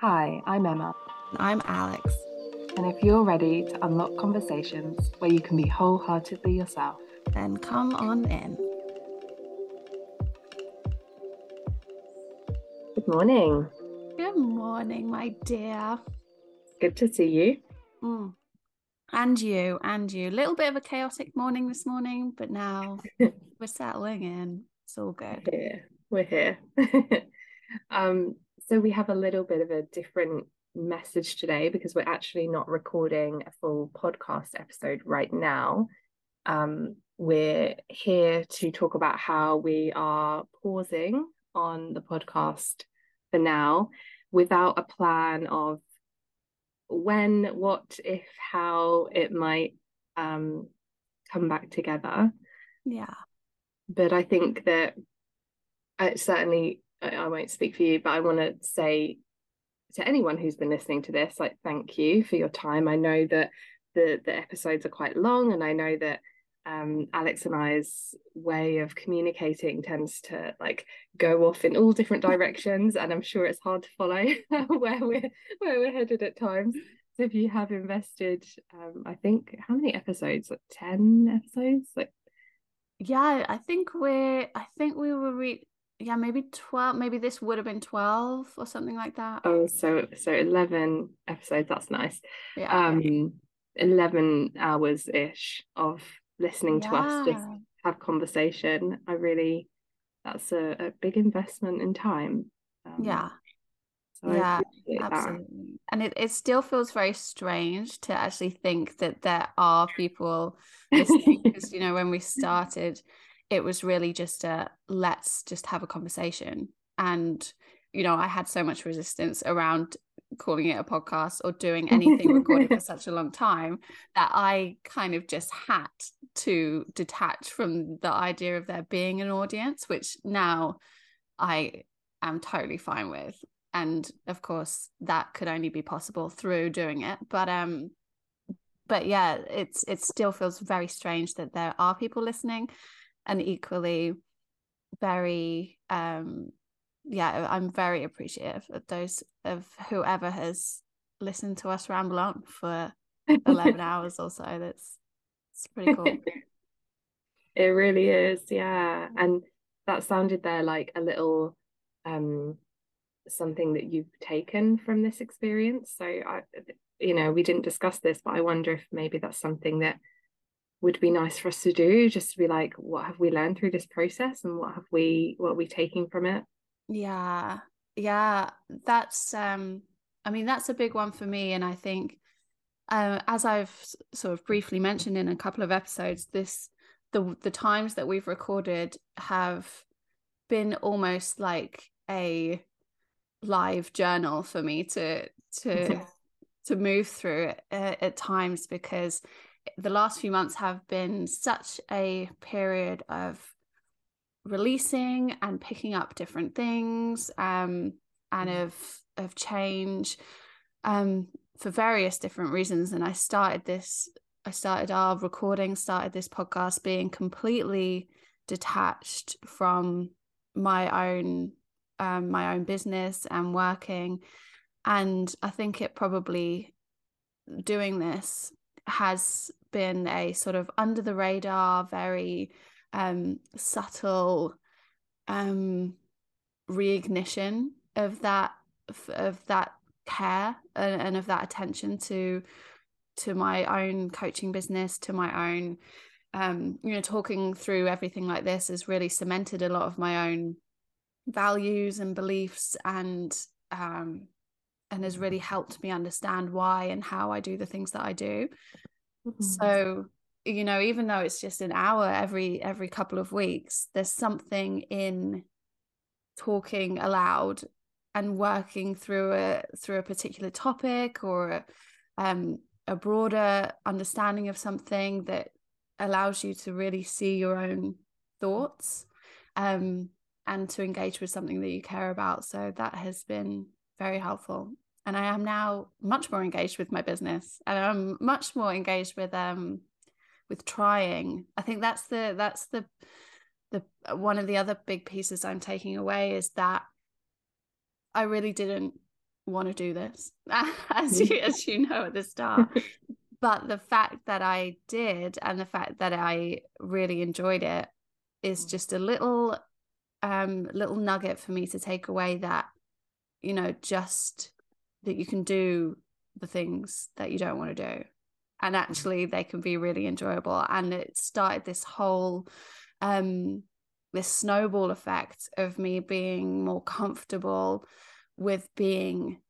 Hi, I'm Emma. I'm Alex. And if you're ready to unlock conversations where you can be wholeheartedly yourself, then come on in. Good morning. Good morning, my dear. Good to see you. Mm. And you, and you. A little bit of a chaotic morning this morning, but now we're settling in. It's all good. We're here. We're here. um, so we have a little bit of a different message today because we're actually not recording a full podcast episode right now. Um, we're here to talk about how we are pausing on the podcast for now without a plan of when, what, if, how it might um, come back together. Yeah. But I think that I certainly, I, won't speak for you, but I want to say to anyone who's been listening to this, like, thank you for your time. I know that the the episodes are quite long, and I know that um, Alex and I's way of communicating tends to like go off in all different directions, and I'm sure it's hard to follow where we're where we're headed at times. So if you have invested, um, I think how many episodes? Like ten episodes? Like yeah, I think we're. I think we were re- yeah maybe 12 maybe this would have been 12 or something like that. Oh so so 11 episodes that's nice. Yeah. Um 11 hours ish of listening yeah. to us just have conversation i really that's a, a big investment in time. Um, yeah. so yeah absolutely that. and it, it still feels very strange to actually think that there are people listening because you know when we started it was really just a let's just have a conversation. And you know i had so much resistance around calling it a podcast or doing anything recorded for such a long time that i kind of just had to detach from the idea of there being an audience which now i am totally fine with. And of course that could only be possible through doing it. But um but yeah it's it still feels very strange that there are people listening and equally very um yeah i'm very appreciative of those of whoever has listened to us ramble on for 11 hours or so. That's it's pretty cool. It really is yeah. And that sounded there like a little um something that you've taken from this experience. So i you know we didn't discuss this but i wonder if maybe that's something that would be nice for us to do just to be like what have we learned through this process and what have we what are we taking from it? Yeah. Yeah. That's um i mean that's a big one for me and i think uh, as i've sort of briefly mentioned in a couple of episodes this the the times that we've recorded have been almost like a live journal for me to to to move through at, at times because the last few months have been such a period of releasing and picking up different things um, and mm. of of change um, for various different reasons and i started this i started our recording started this podcast being completely detached from my own um, my own business and working and i think it probably doing this has been a sort of under the radar, very um, subtle um, reignition of that of that care and, and of that attention to to my own coaching business, to my own um, you know, talking through everything like this has really cemented a lot of my own values and beliefs and um, and has really helped me understand why and how I do the things that I do. Mm-hmm. So, you know, even though it's just an hour every every couple of weeks, there's something in talking aloud and working through a through a particular topic or a, um, a broader understanding of something that allows you to really see your own thoughts um, and to engage with something that you care about. So that has been very helpful and I am now much more engaged with my business and I'm much more engaged with um with trying. I think that's the that's the the one of the other big pieces I'm taking away is that I really didn't want to do this as you as you know at the start. But the fact that I did and the fact that I really enjoyed it is just a little um little nugget for me to take away that you know just that you can do the things that you don't want to do and actually they can be really enjoyable and it started this whole um this snowball effect of me being more comfortable with being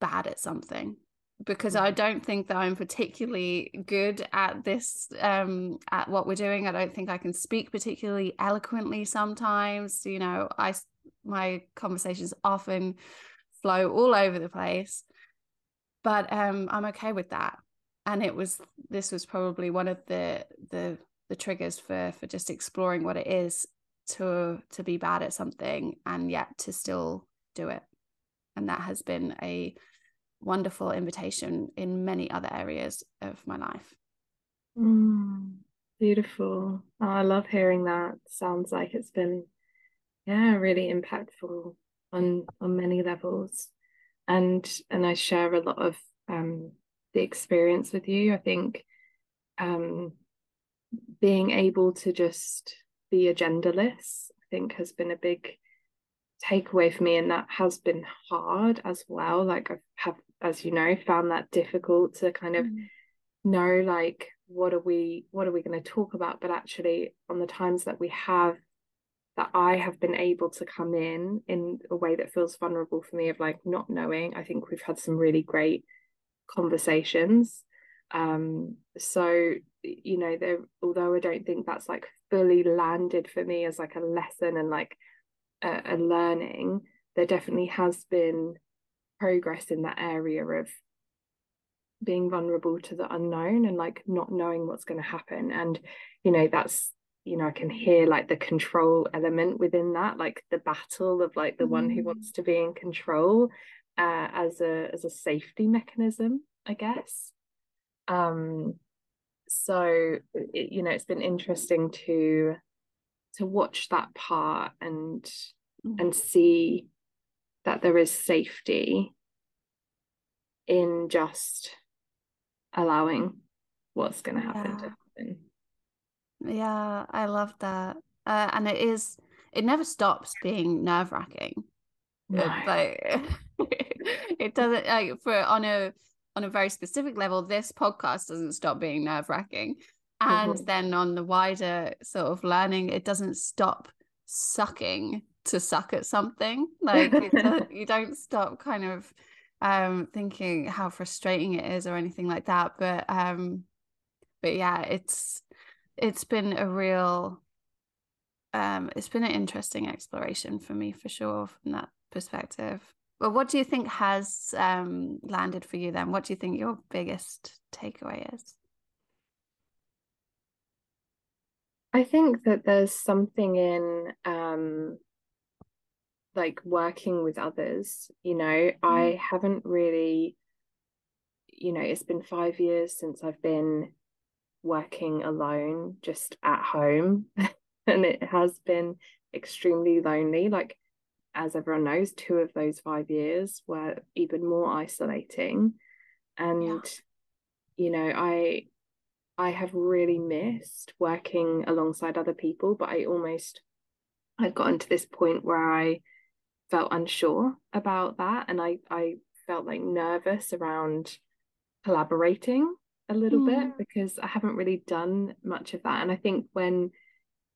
bad at something because I mm-hmm. don't think that I'm particularly good at this um at what we're doing. I don't think I can speak particularly eloquently sometimes. You know, I my conversations often flow all over the place. But um I'm okay with that. And it was this was probably one of the the the triggers for for just exploring what it is to to be bad at something and yet to still do it. And that has been a wonderful invitation in many other areas of my life. Mm, beautiful. Oh, I love hearing that. Sounds like it's been, yeah, really impactful on on many levels, and and I share a lot of um, the experience with you. I think um, being able to just be agendaless, I think, has been a big takeaway for me and that has been hard as well like i have as you know found that difficult to kind of mm. know like what are we what are we going to talk about but actually on the times that we have that I have been able to come in in a way that feels vulnerable for me of like not knowing. I think we've had some really great conversations. Um so you know there although I don't think that's like fully landed for me as like a lesson and like a, a learning there definitely has been progress in that area of being vulnerable to the unknown and like not knowing what's going to happen. And you know that's you know i can hear like the control element within that like the battle of like the mm. one who wants mm. to be in control uh, as a as a safety mechanism i guess um so it, you know it's been interesting to to watch that part and mm. and see that there is safety in just allowing what's going to happen yeah. to happen. Yeah, I love that. Uh, and it is, it never stops being nerve wracking. No. Like, it doesn't, like, for on a, on a very specific level, this podcast doesn't stop being nerve wracking. And mm-hmm. then on the wider sort of learning, it doesn't stop sucking to suck at something like you don't stop kind of um thinking how frustrating it is or anything like that but um but yeah it's it's been a real um it's been an interesting exploration for me for sure from that perspective. But what do you think has um landed for you then? What do you think your biggest takeaway is? I think that there's something in um like working with others you know? Mm. i haven't really you know it's been 5 years since i've been working alone just at home. And it has been extremely lonely like as everyone knows two of those 5 years were even more isolating. And yeah. you know i i have really missed working alongside other people but i almost I've gotten to this point where I felt unsure about that. And I I felt like nervous around collaborating a little mm. bit because I haven't really done much of that and I think when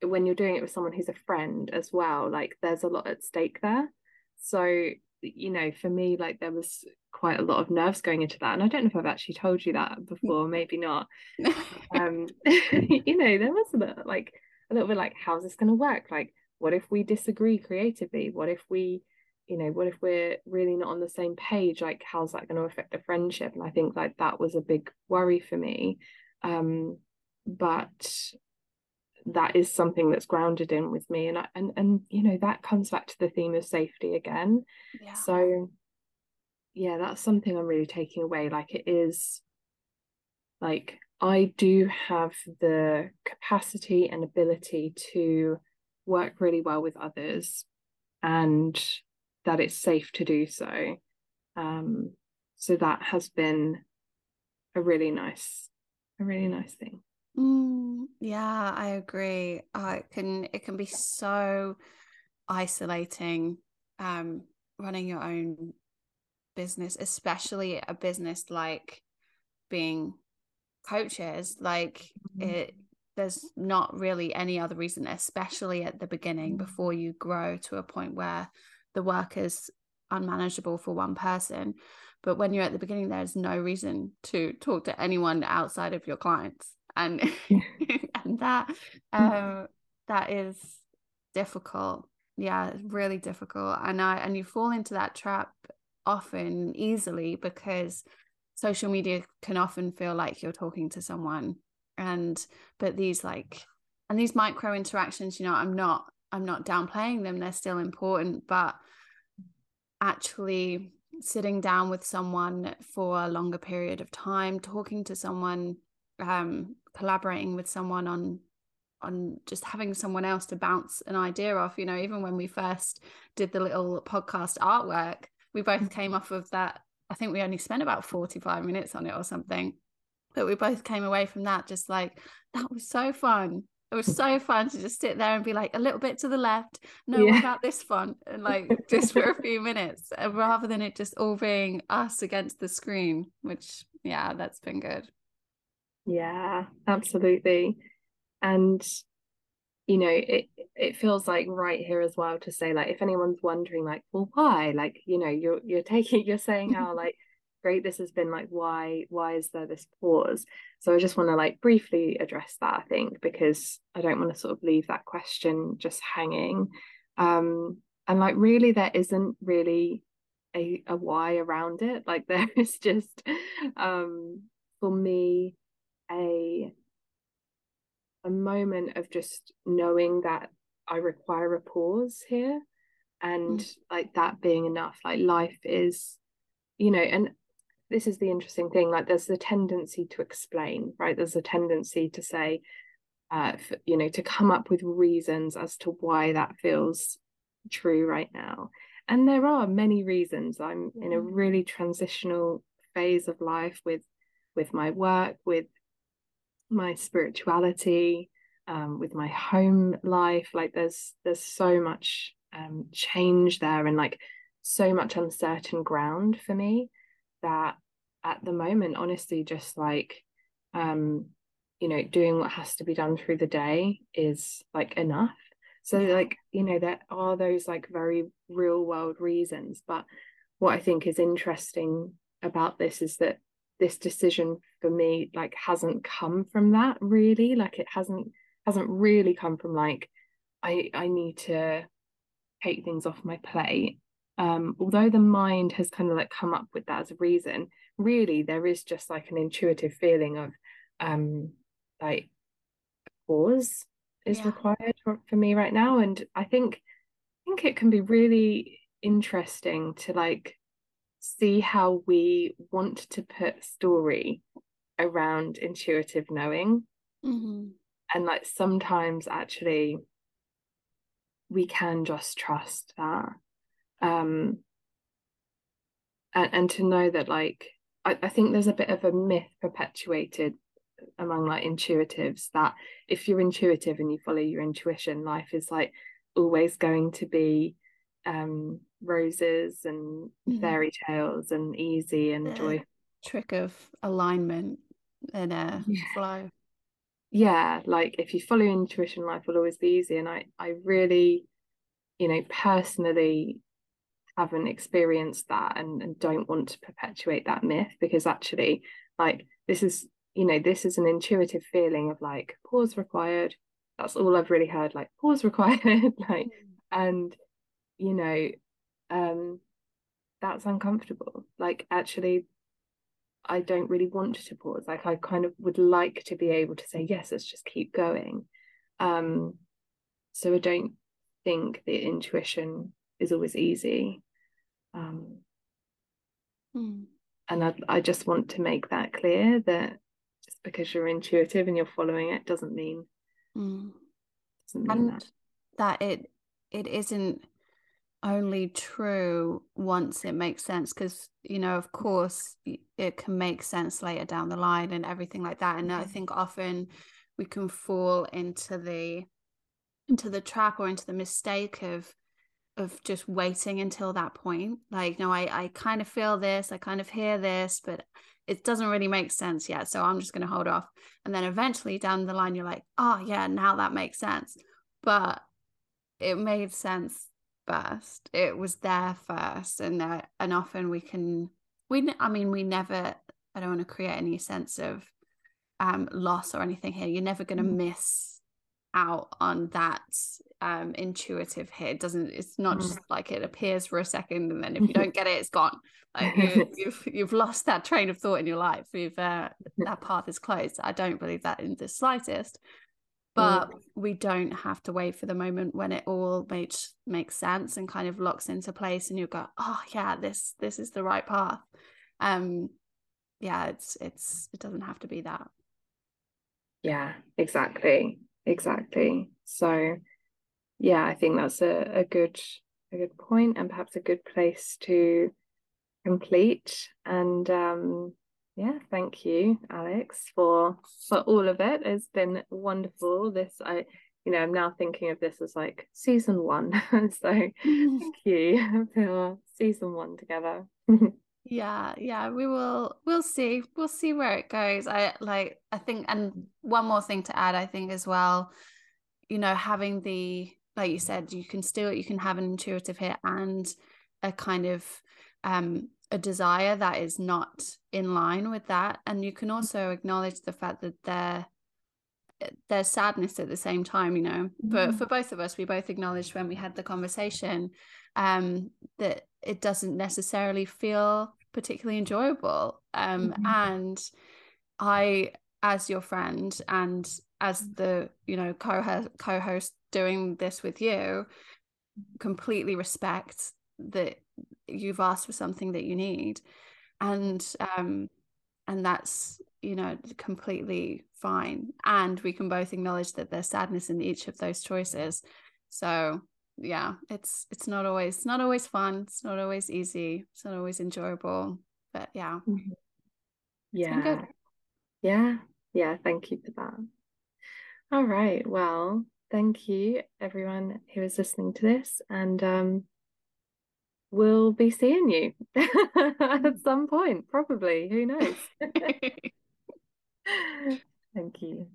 when you're doing it with someone who's a friend as well like there's a lot at stake there. So you know for me like there was quite a lot of nerves going into that and I don't know if I've actually told you that before maybe not um you know there was a bit, like a little bit like how's this going to work? Like what if we disagree creatively? What if we you know what if we're really not on the same page? Like how's that going to affect the friendship? And i think like that was a big worry for me. Um but that is something that's grounded in with me and I, and and you know that comes back to the theme of safety again. Yeah. so yeah that's something i'm really taking away. Like it is like i do have the capacity and ability to work really well with others and that it's safe to do so. Um so that has been a really nice a really nice thing. Mm, yeah i agree. Uh, it can it can be so isolating um running your own business especially a business like being coaches. Like mm-hmm. it there's not really any other reason especially at the beginning before you grow to a point where the work is unmanageable for one person but when you're at the beginning there's no reason to talk to anyone outside of your clients. And and that um that is difficult. Yeah really difficult. And i and you fall into that trap often easily because social media can often feel like you're talking to someone. And but these like and these micro interactions you know i'm not i'm not downplaying them they're still important but actually sitting down with someone for a longer period of time talking to someone um collaborating with someone on on just having someone else to bounce an idea off you know even when we first did the little podcast artwork we both came off of that I think we only spent about 45 minutes on it or something. But we both came away from that just like, that was so fun. It was so fun to just sit there and be like a little bit to the left. No, yeah. about this font? And like just for a few minutes, uh, rather than it just all being us against the screen, which, yeah, that's been good. Yeah, absolutely. And you know it it feels like right here as well to say like if anyone's wondering like well why like you know you're you're taking you're saying how like great this has been like why why is there this pause? So i just want to like briefly address that i think because i don't want to sort of leave that question just hanging. Um and like really there isn't really a, a why around it. Like there is just um for me a a moment of just knowing that I require a pause here and mm. like that being enough. Like life is you know and this is the interesting thing like there's the tendency to explain right? There's a tendency to say uh f- you know to come up with reasons as to why that feels true right now. And there are many reasons. I'm in a mm. really transitional phase of life with with my work with my spirituality um, with my home life. Like there's there's so much um, change there and like so much uncertain ground for me that at the moment honestly just like um you know doing what has to be done through the day is like enough. So yeah. like you know there are those like very real world reasons but what i think is interesting about this is that this decision for me like hasn't come from that really. Like it hasn't hasn't really come from like i i need to take things off my plate um although the mind has kind of like come up with that as a reason really there is just like an intuitive feeling of um like pause is yeah. required for, for me right now and i think i think it can be really interesting to like see how we want to put story around intuitive knowing mm-hmm. and like sometimes actually we can just trust that um and, and to know that like I, I think there's a bit of a myth perpetuated among like intuitives that if you're intuitive and you follow your intuition life is like always going to be um roses and mm-hmm. fairy tales and easy and the joy trick of alignment and a yeah. flow yeah like if you follow intuition life will always be easy and i i really you know personally haven't experienced that and, and don't want to perpetuate that myth because actually like this is you know this is an intuitive feeling of like pause required. That's all i've really heard like pause required like mm. and you know um that's uncomfortable. Like actually I don't really want to pause. Like I kind of would like to be able to say yes let's just keep going. Um so I don't think the intuition is always easy um mm. and I, I just want to make that clear that just because you're intuitive and you're following it doesn't mean, mm. doesn't mean and that. that it it isn't only true once it makes sense because you know of course it can make sense later down the line and everything like that and i mm-hmm. think often we can fall into the into the trap or into the mistake of of just waiting until that point like no i i kind of feel this i kind of hear this but it doesn't really make sense yet so i'm just going to hold off. And then eventually down the line you're like oh yeah now that makes sense. But it made sense first. It was there first and uh, and often we can we i mean we never i don't want to create any sense of um loss or anything here. You're never going to mm. miss out on that um intuitive hit it doesn't it's not mm. just like it appears for a second and then if you don't get it it's gone. Like you, have you've, you've lost that train of thought in your life. You've uh, that path is closed. I don't believe that in the slightest but mm. we don't have to wait for the moment when it all makes makes sense and kind of locks into place and you go oh yeah this this is the right path. Um yeah it's it's it doesn't have to be that. Yeah exactly exactly. So yeah i think that's a, a good a good point and perhaps a good place to complete. And um yeah thank you alex for for all of it. It's been wonderful. This i you know i'm now thinking of this as like season one. So thank you for season one together. Yeah yeah we will we'll see. We'll see where it goes. I like i think and one more thing to add i think as well you know having the like you said you can still you can have an intuitive hit and a kind of um a desire that is not in line with that and you can also acknowledge the fact that there there's sadness at the same time you know but mm-hmm. for both of us we both acknowledged when we had the conversation um that it doesn't necessarily feel particularly enjoyable um mm-hmm. and i as your friend and as the you know co co-host doing this with you completely respect that you've asked for something that you need. And um and that's you know completely fine. And we can both acknowledge that there's sadness in each of those choices. So yeah it's it's not always not always fun. It's not always easy. It's not always enjoyable. But yeah. Mm-hmm. yeah. Yeah. Yeah. Thank you for that all right well thank you everyone who is listening to this and um we'll be seeing you at some point probably who knows? Thank you